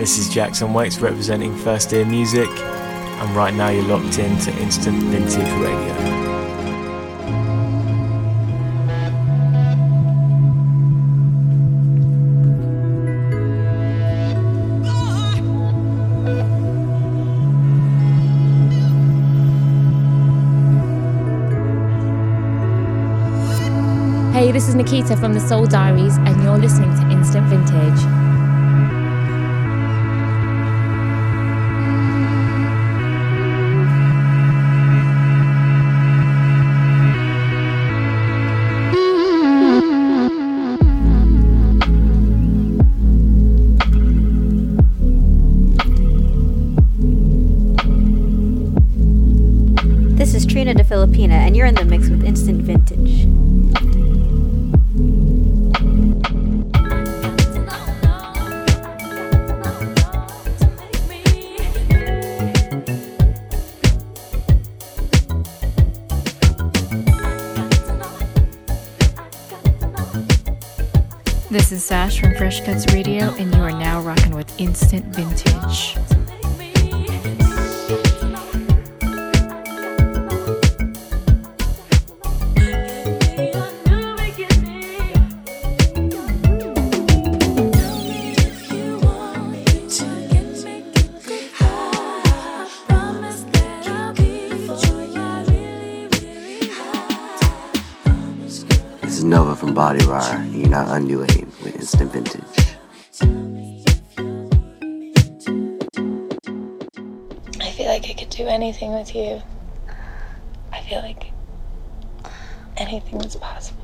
This is Jackson Waits representing First Ear Music, and right now you're locked in to Instant Vintage Radio. Hey, this is Nikita from the Soul Diaries, and you're listening to Instant Vintage. Filipina, and you're in the mix with Instant Vintage. This is Sash from Fresh Cuts Radio, and you are now rocking with Instant Vintage. With instant vintage. I feel like I could do anything with you. I feel like anything is possible.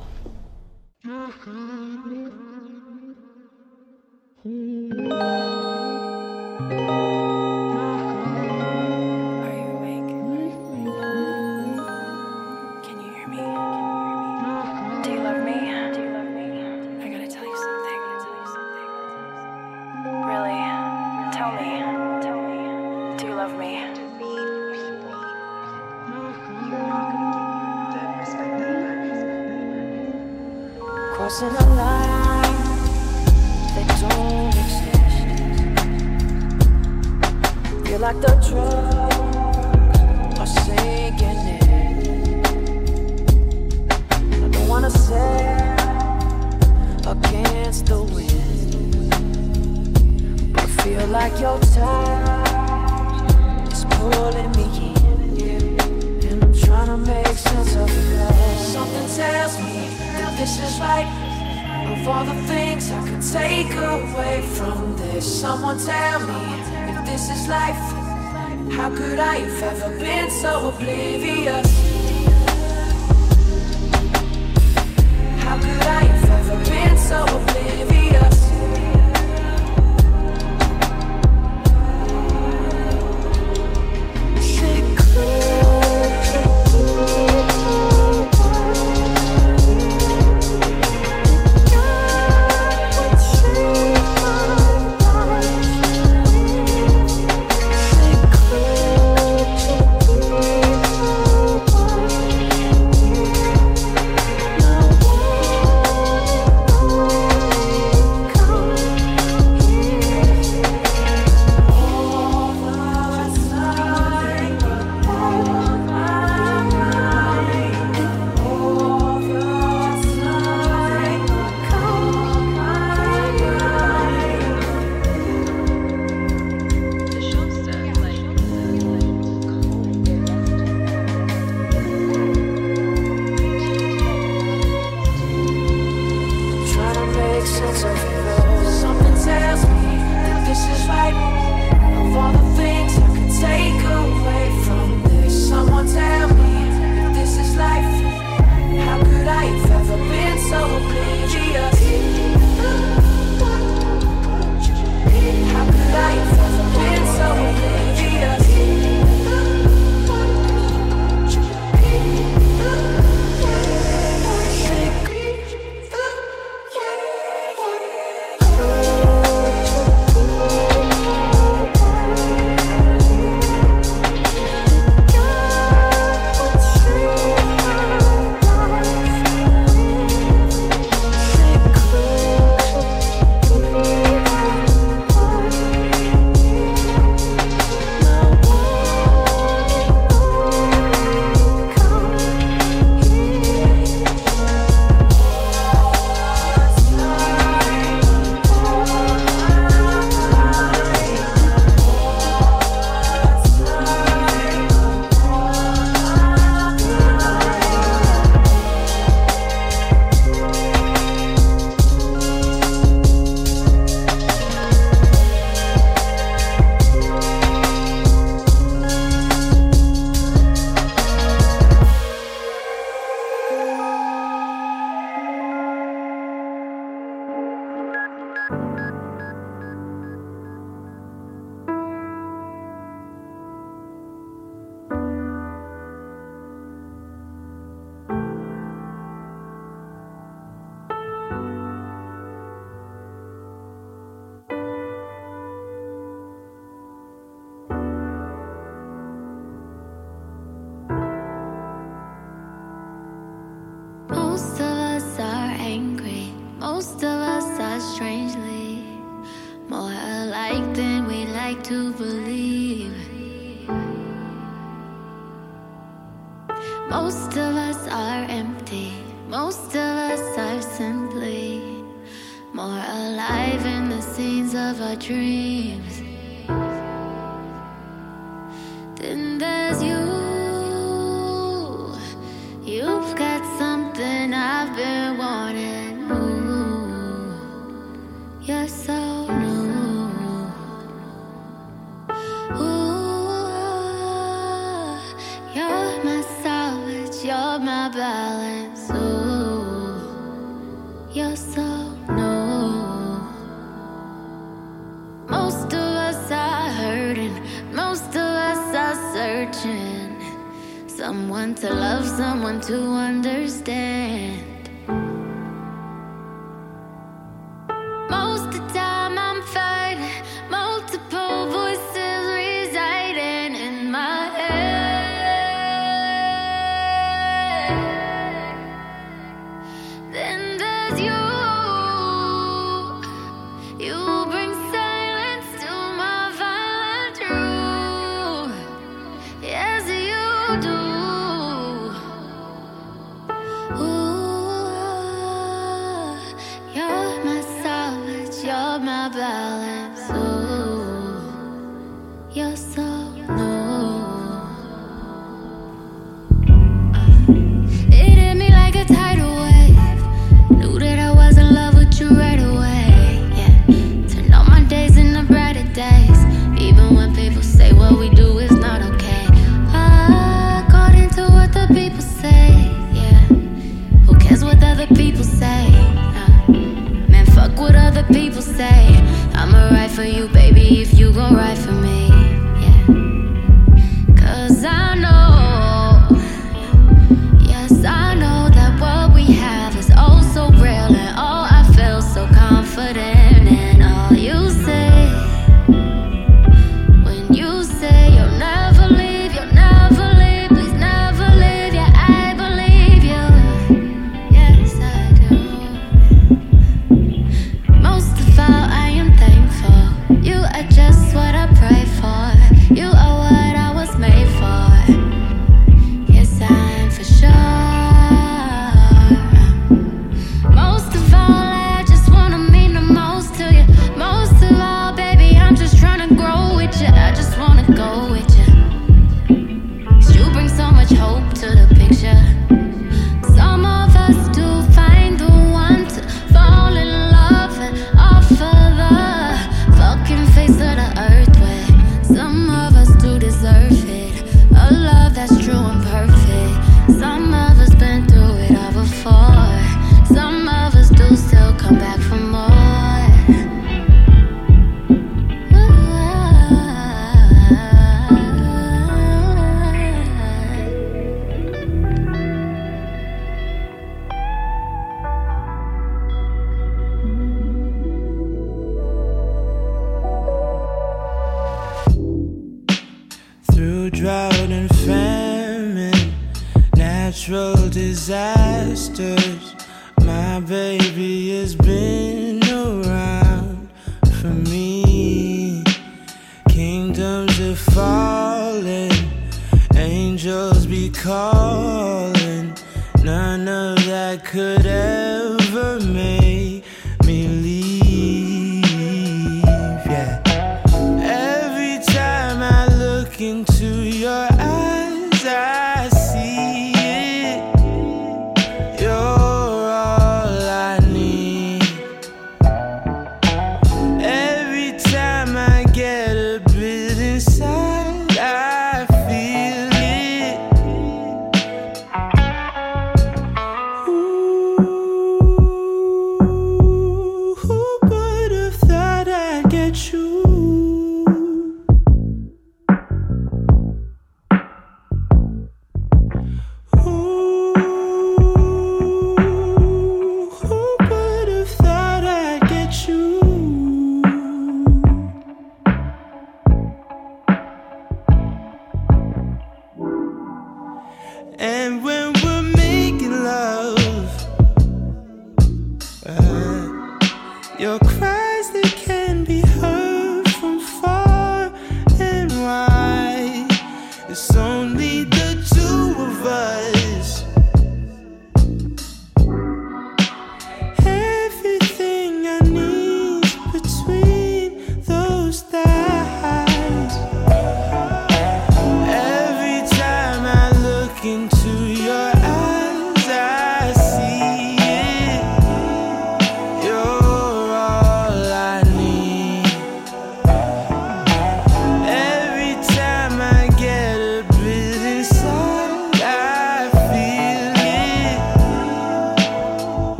You're crying.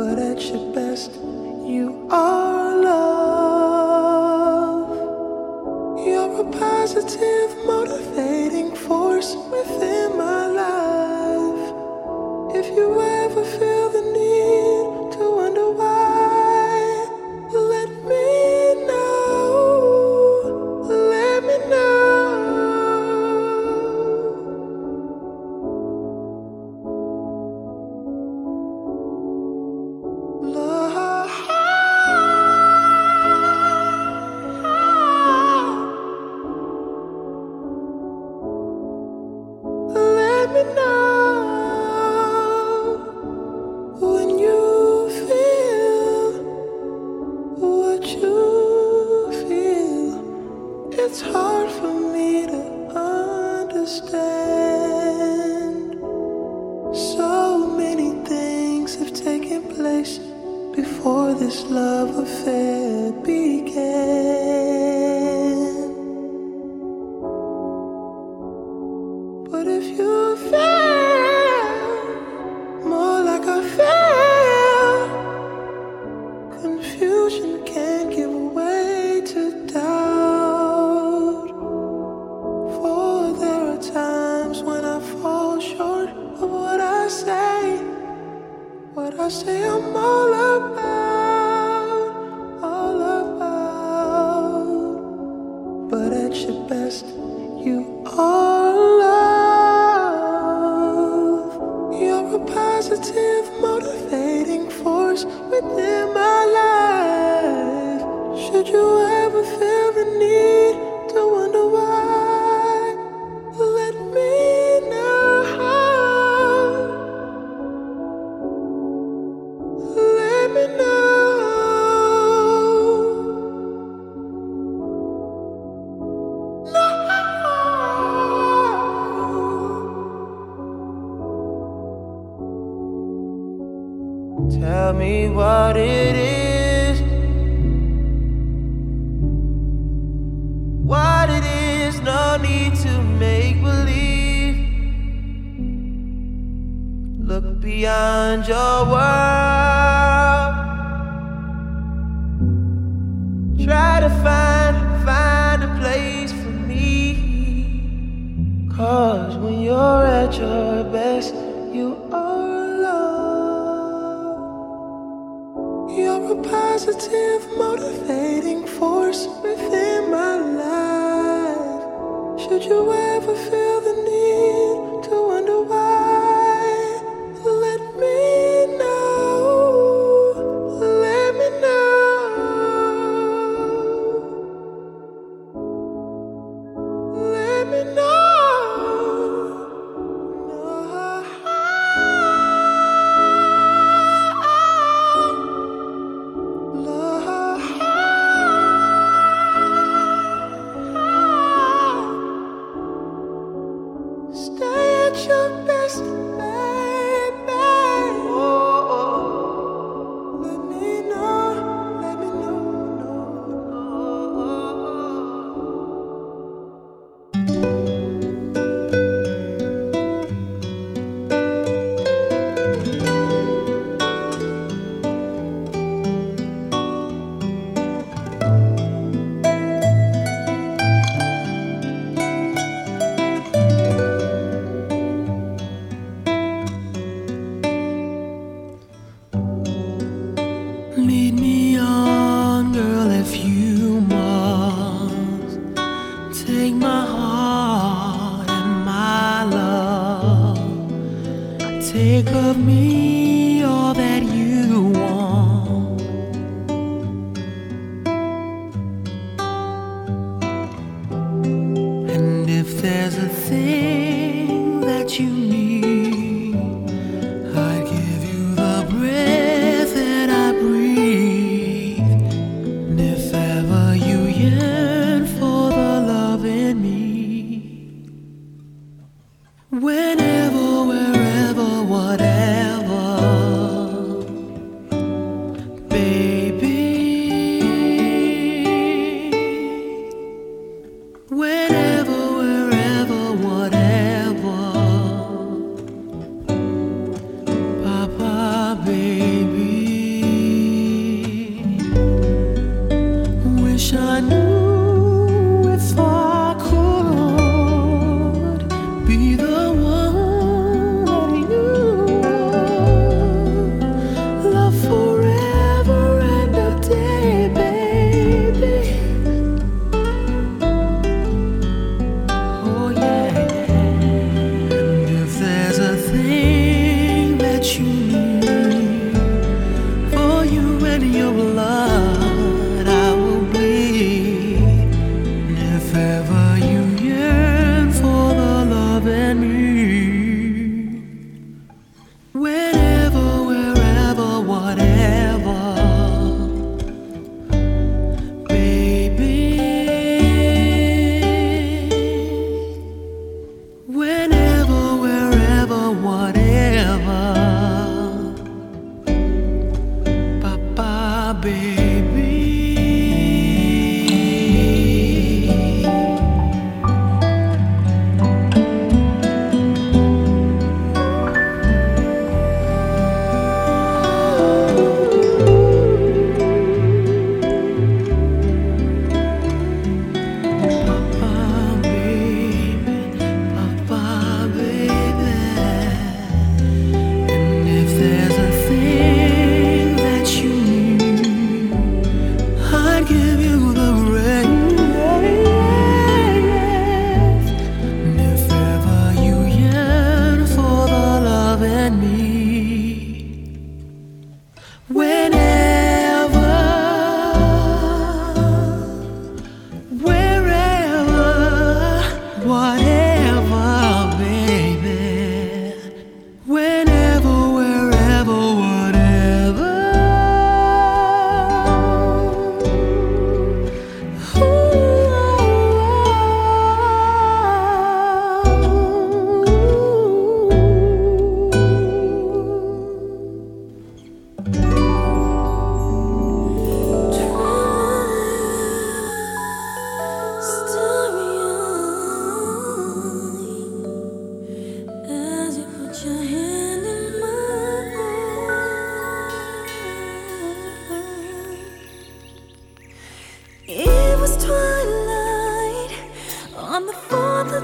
but at your best, you are love. You're a positive, motivating force within my life. If you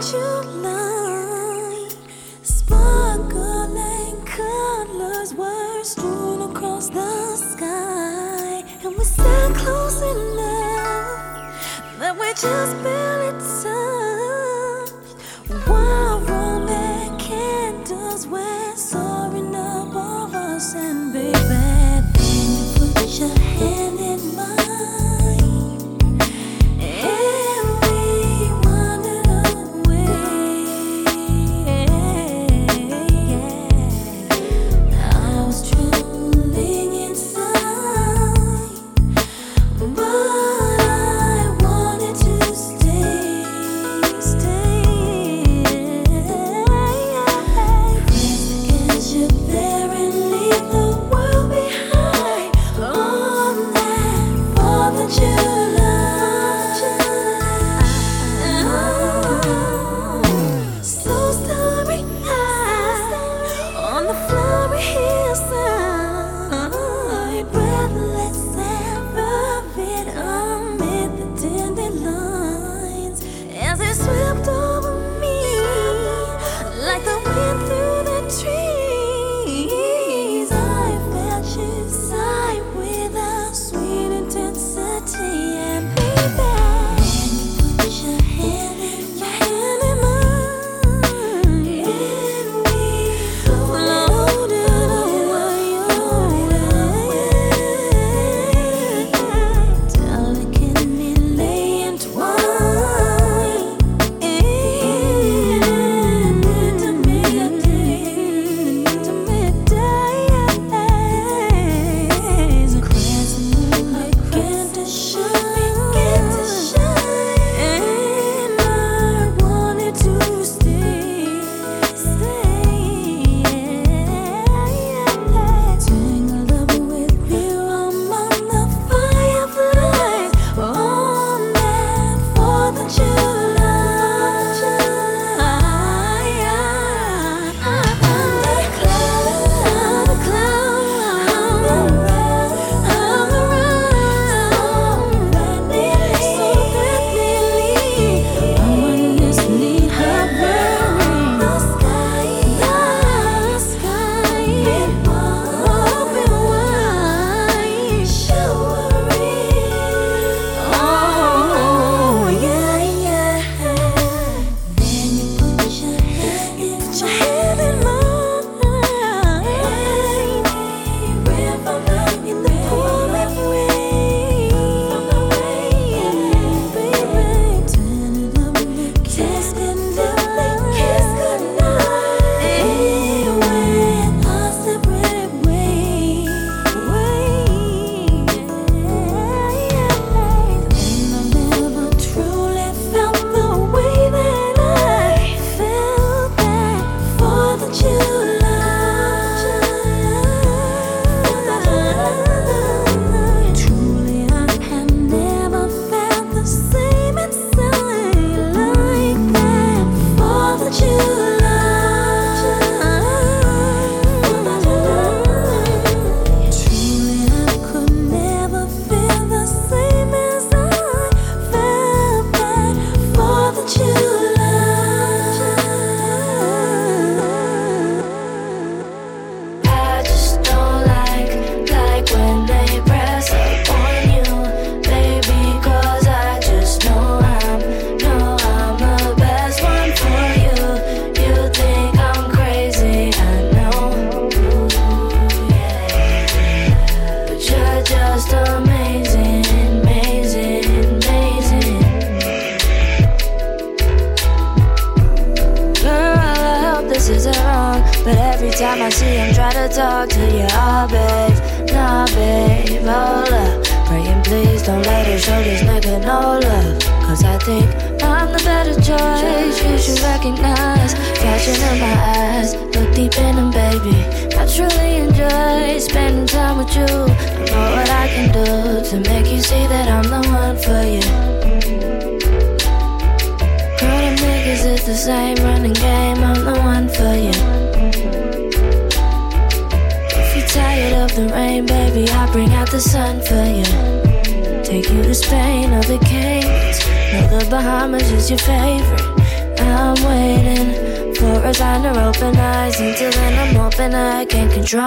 July, sparkling colors were strewn across the sky, and we're so close enough that we just.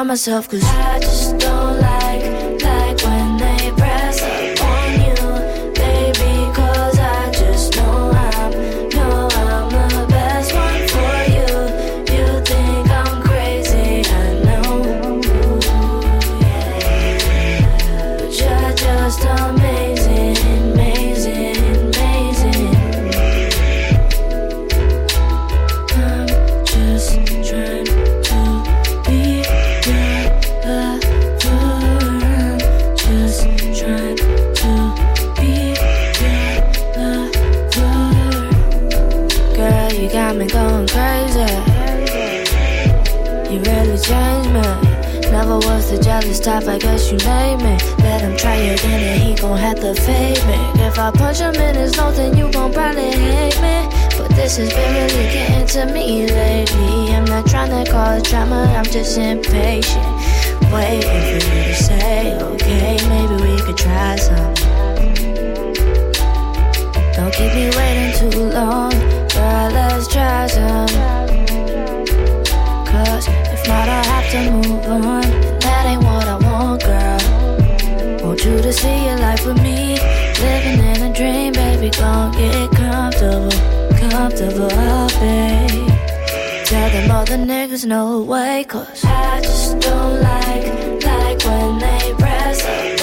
Myself. Cause I just type, I guess you name it. Let him try again and he gon' have to fade me. If I punch him in his nose, then you gon' probably hate me. But this has been really getting to me lately. I'm not trying to cause drama, I'm just impatient. Waiting for you to say, okay, maybe we could try something. Don't keep me waiting too long, girl, let's try some. Cause if not, I'll have to move on. That ain't what you to see your life with me. Living in a dream, baby, gon' get comfortable. Comfortable, oh, babe. Tell them all the niggas no way, cause I just don't like, like when they press up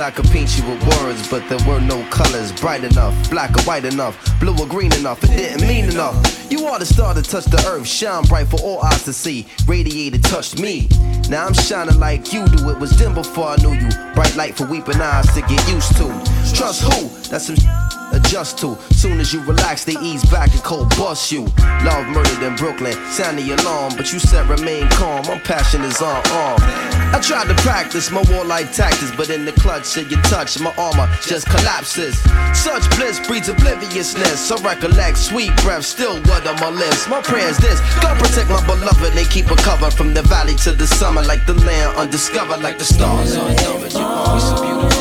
I could paint you with words, but there were no colors bright enough, black or white enough, blue or green enough. It didn't mean enough. You are the star that touched the earth, shine bright for all eyes to see. Radiated, touched me. Now I'm shining like you do. It was dim before I knew you. Bright light for weeping eyes to get used to. Trust who? That's some adjust to. Soon as you relax, they ease back and cold bust you. Love murdered in Brooklyn, sound the alarm, but you said remain calm. My passion is on. I tried to practice my warlike tactics, but in the clutch of your touch, my armor just collapses. Such bliss breeds obliviousness. So recollect sweet breath, still word on my lips. My prayer is this God protect my beloved and keep her covered from the valley to the summer, like the land undiscovered, like the stars. You always so beautiful.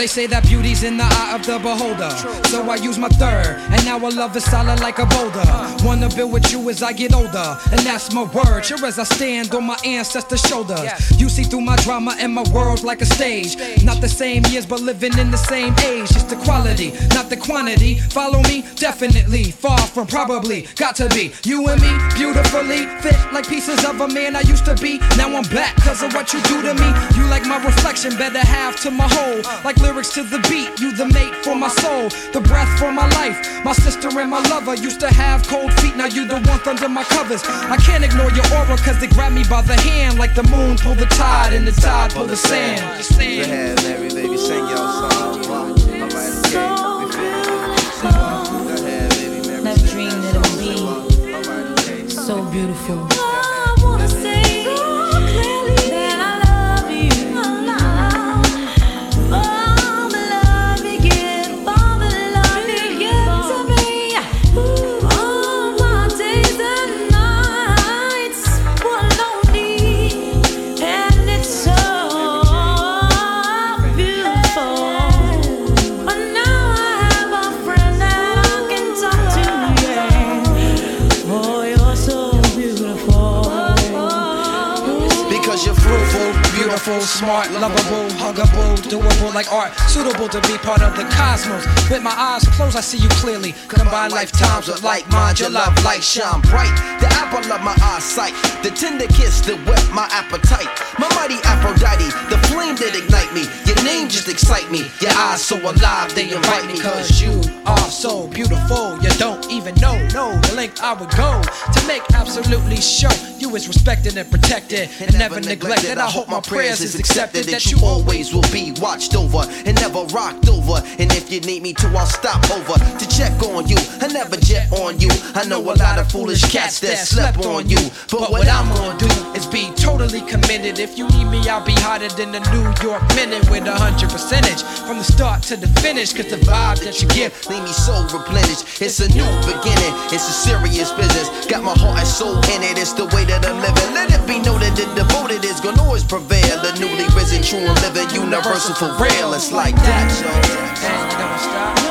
They say that beauty's in the eye of the beholder. So I use my third, and now our love is solid like a boulder. Wanna build with you as I get older, and that's my word. Sure as I stand on my ancestors' shoulders. You see through my drama and my world like a stage. Not the same years, but living in the same age. It's the quality, not the quantity. Follow me, definitely. Far from probably, got to be. You and me, beautifully fit like pieces of a man I used to be. Now I'm back cause of what you do to me. You like my reflection, better half to my whole. Like lyrics to the beat, you the mate for my soul, the breath for my life. My sister and my lover used to have cold feet, now you the warmth under my covers. I can't ignore your aura cause they grab me by the hand like the moon pull the tide and the tide pull the sand. The Go sand. ahead, Mary, baby, sing your song. Alright, okay. Go ahead, baby, Mary. Never dreamed that it would be so beautiful. Smart, lovable, huggable, doable like art, suitable to be part of the cosmos. With my eyes closed, I see you clearly. Combine lifetimes with like mind, your love light shine bright. The apple of my eyesight, the tender kiss that whet my appetite. My mighty Aphrodite, the flame that ignite me. Your name just excite me. Your eyes so alive, they invite me. Cause you are so beautiful, you don't even know, know the length I would go to make absolutely sure you is respected and protected and never neglected. I hope my prayers is accepted that you always will be watched over and never rocked over. And if you need me to, I'll stop over to check on you. I never jet on you. I know a lot of foolish cats that slept on you. But what I'm gonna do is be totally committed. If you need me, I'll be hotter than the New York minute with a hundred percentage from the start to the finish. Cause the vibe that you give leave me so replenished. It's a new beginning, it's a serious business. Got my heart and soul in it, it's the way that I'm living. Let it be noted that the devoted is gonna always prevail. The risen, true and living, universal for real. It's like that,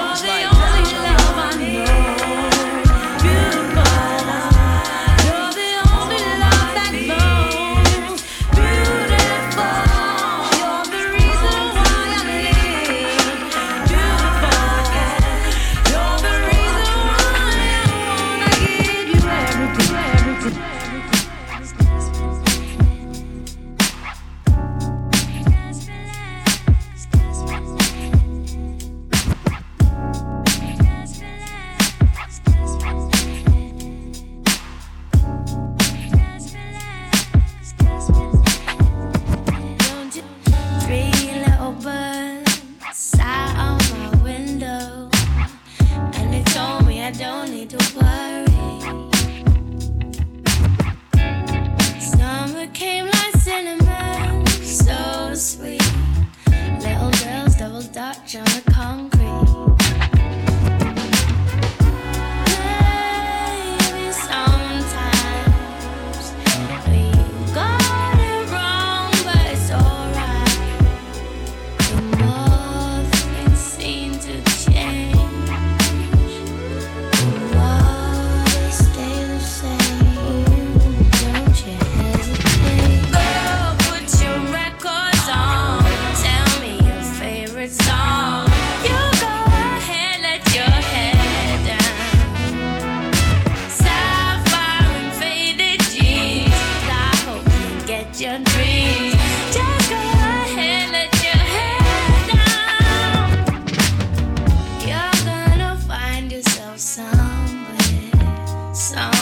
Some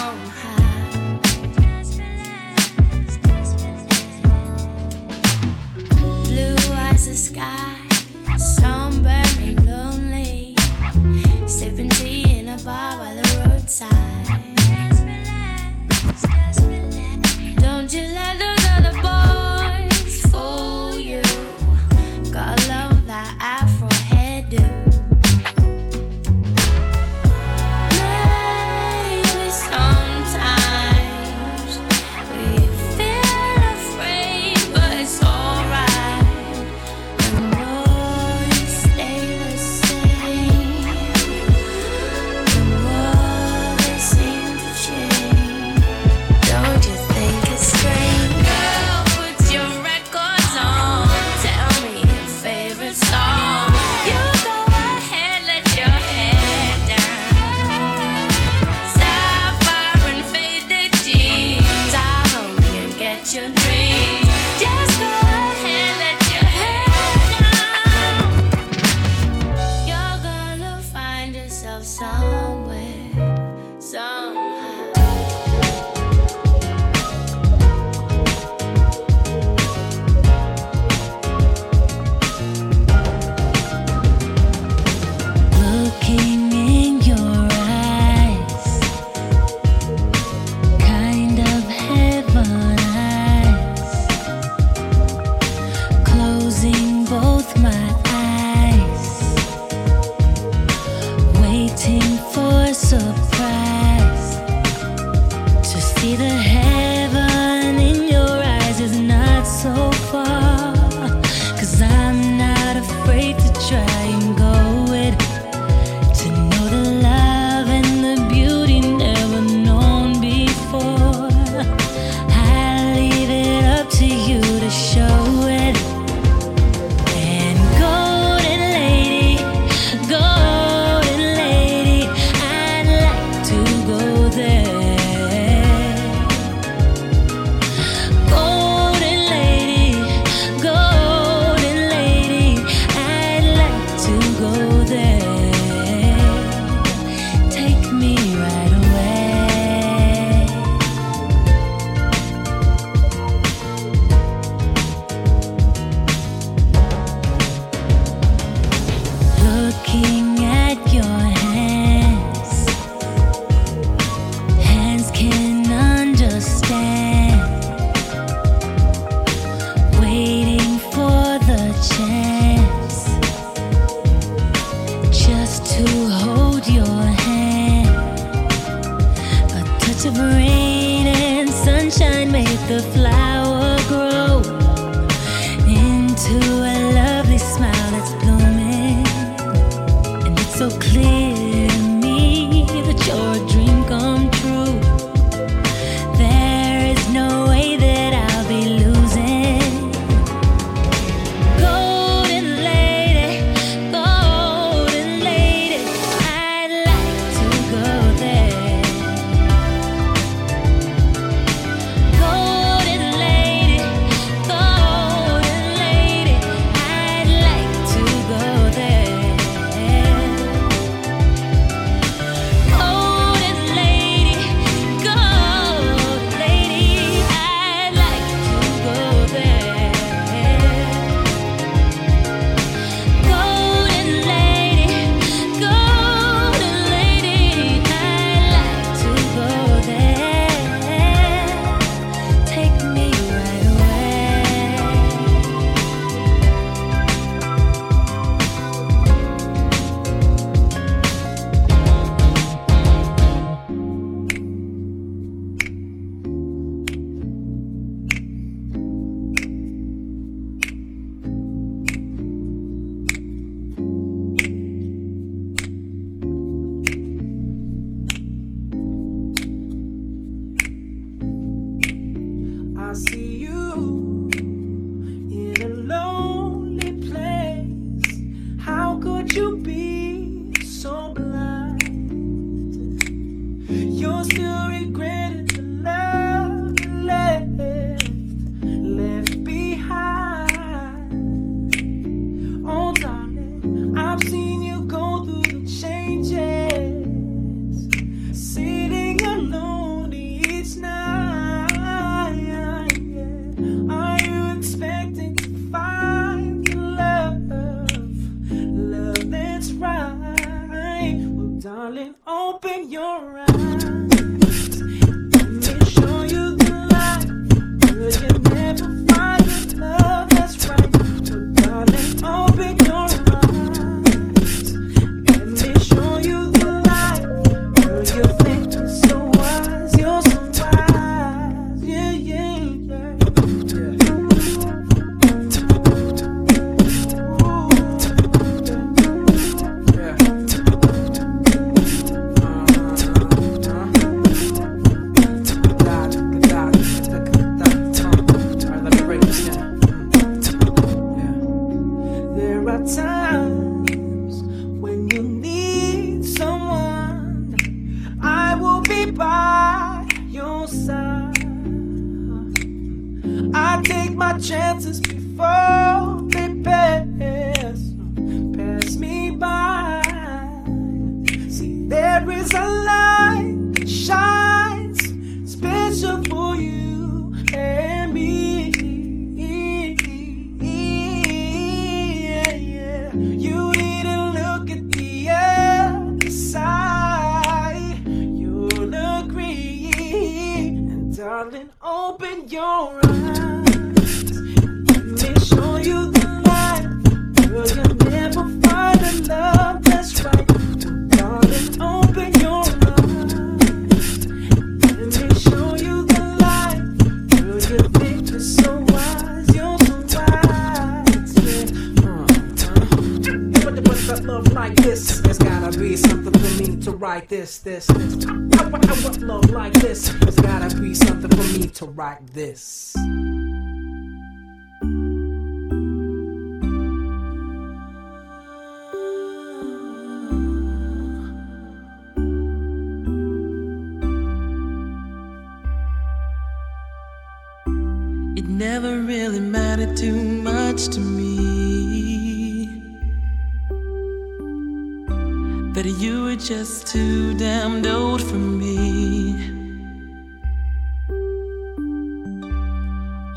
this,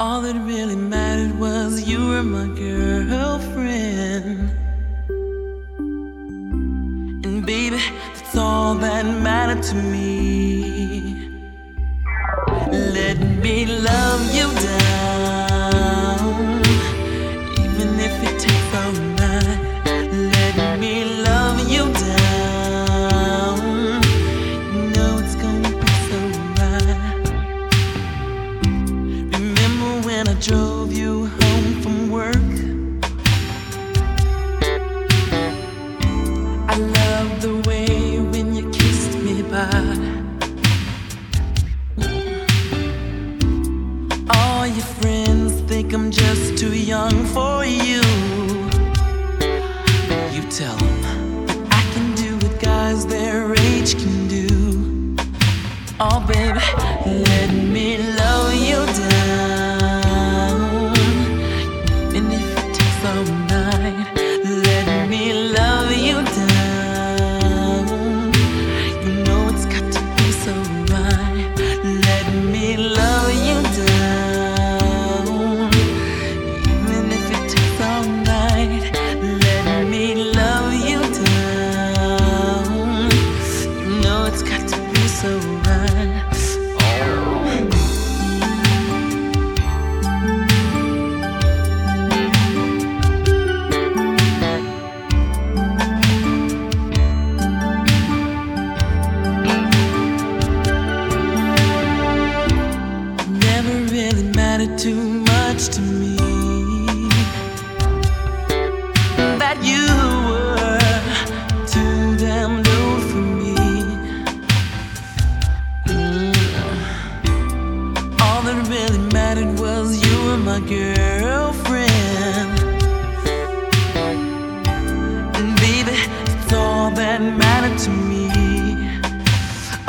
All that really mattered was you were my girlfriend. And baby, that's all that mattered to me. Let me love you.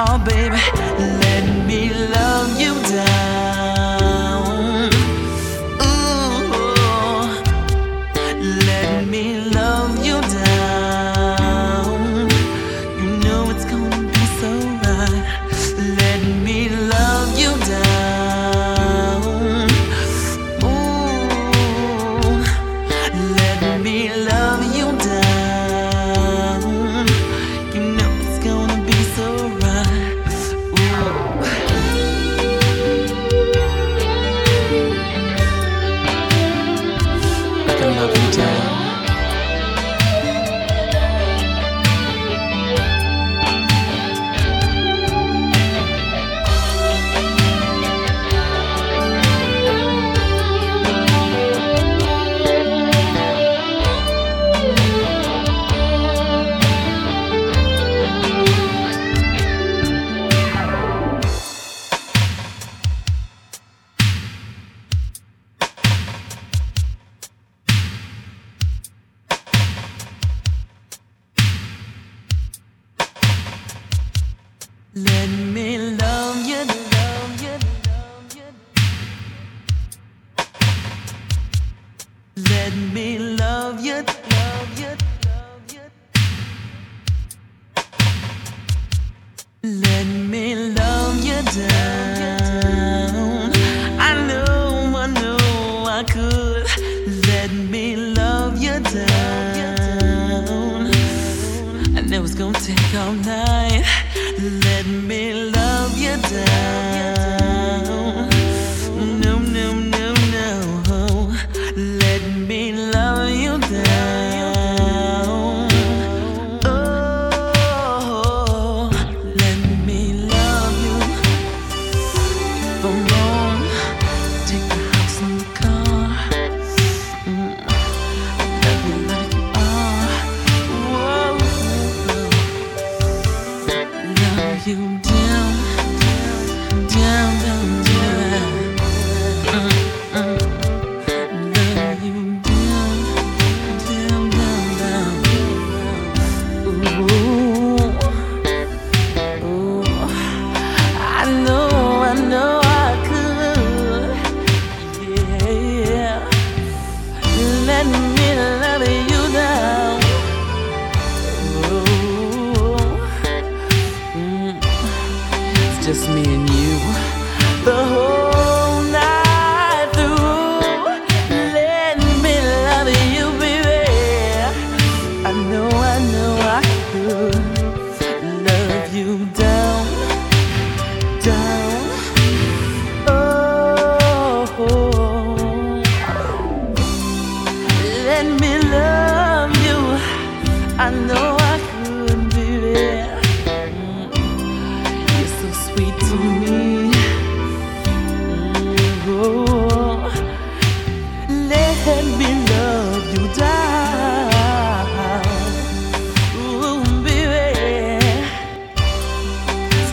Oh, baby. Could. Let me love you down. I know it's gonna take all night. Let me love you down.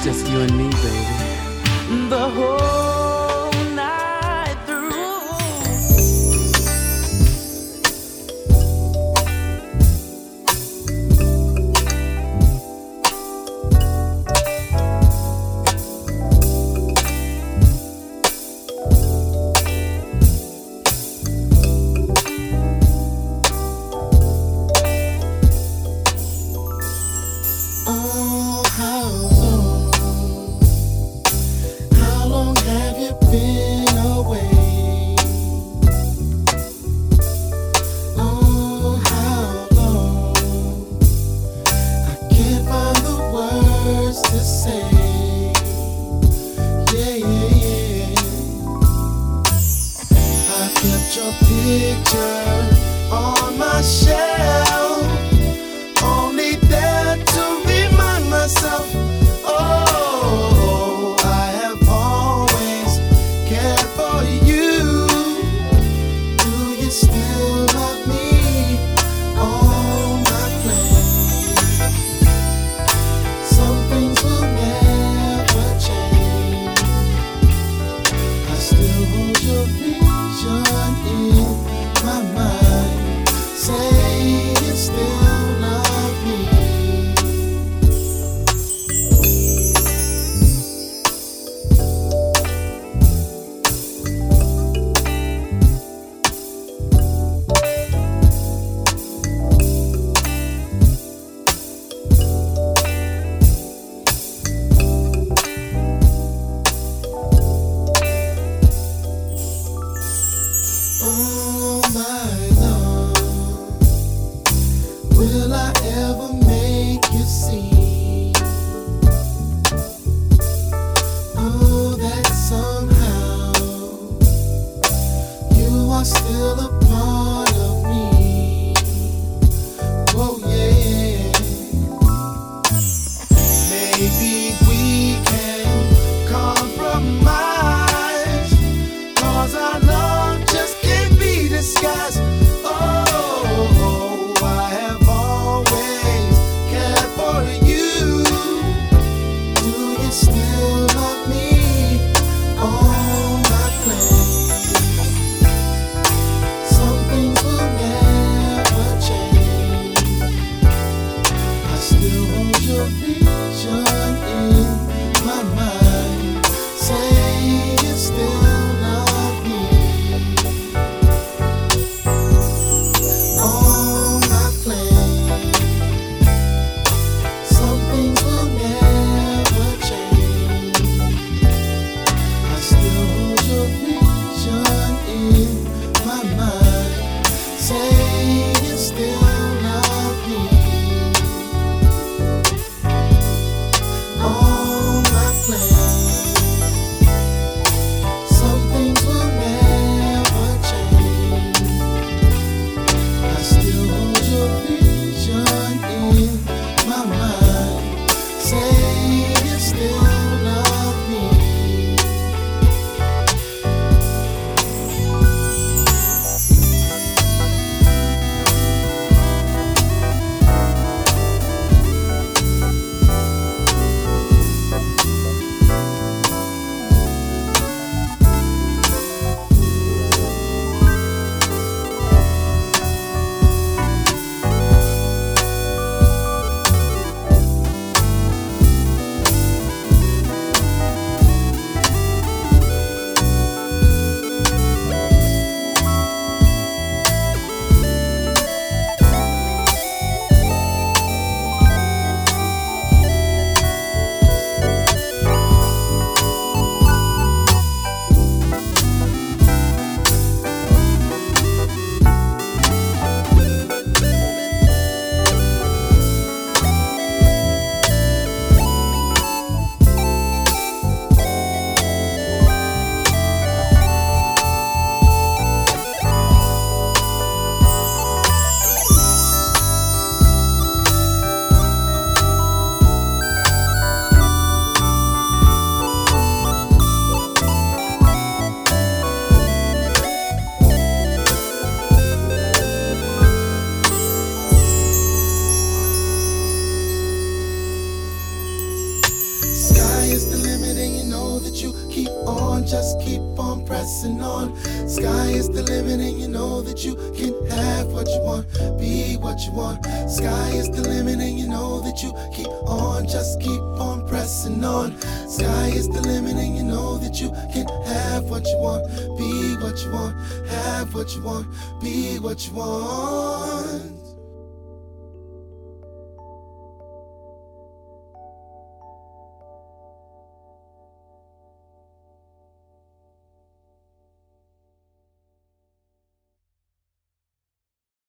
just you and me, baby. The whole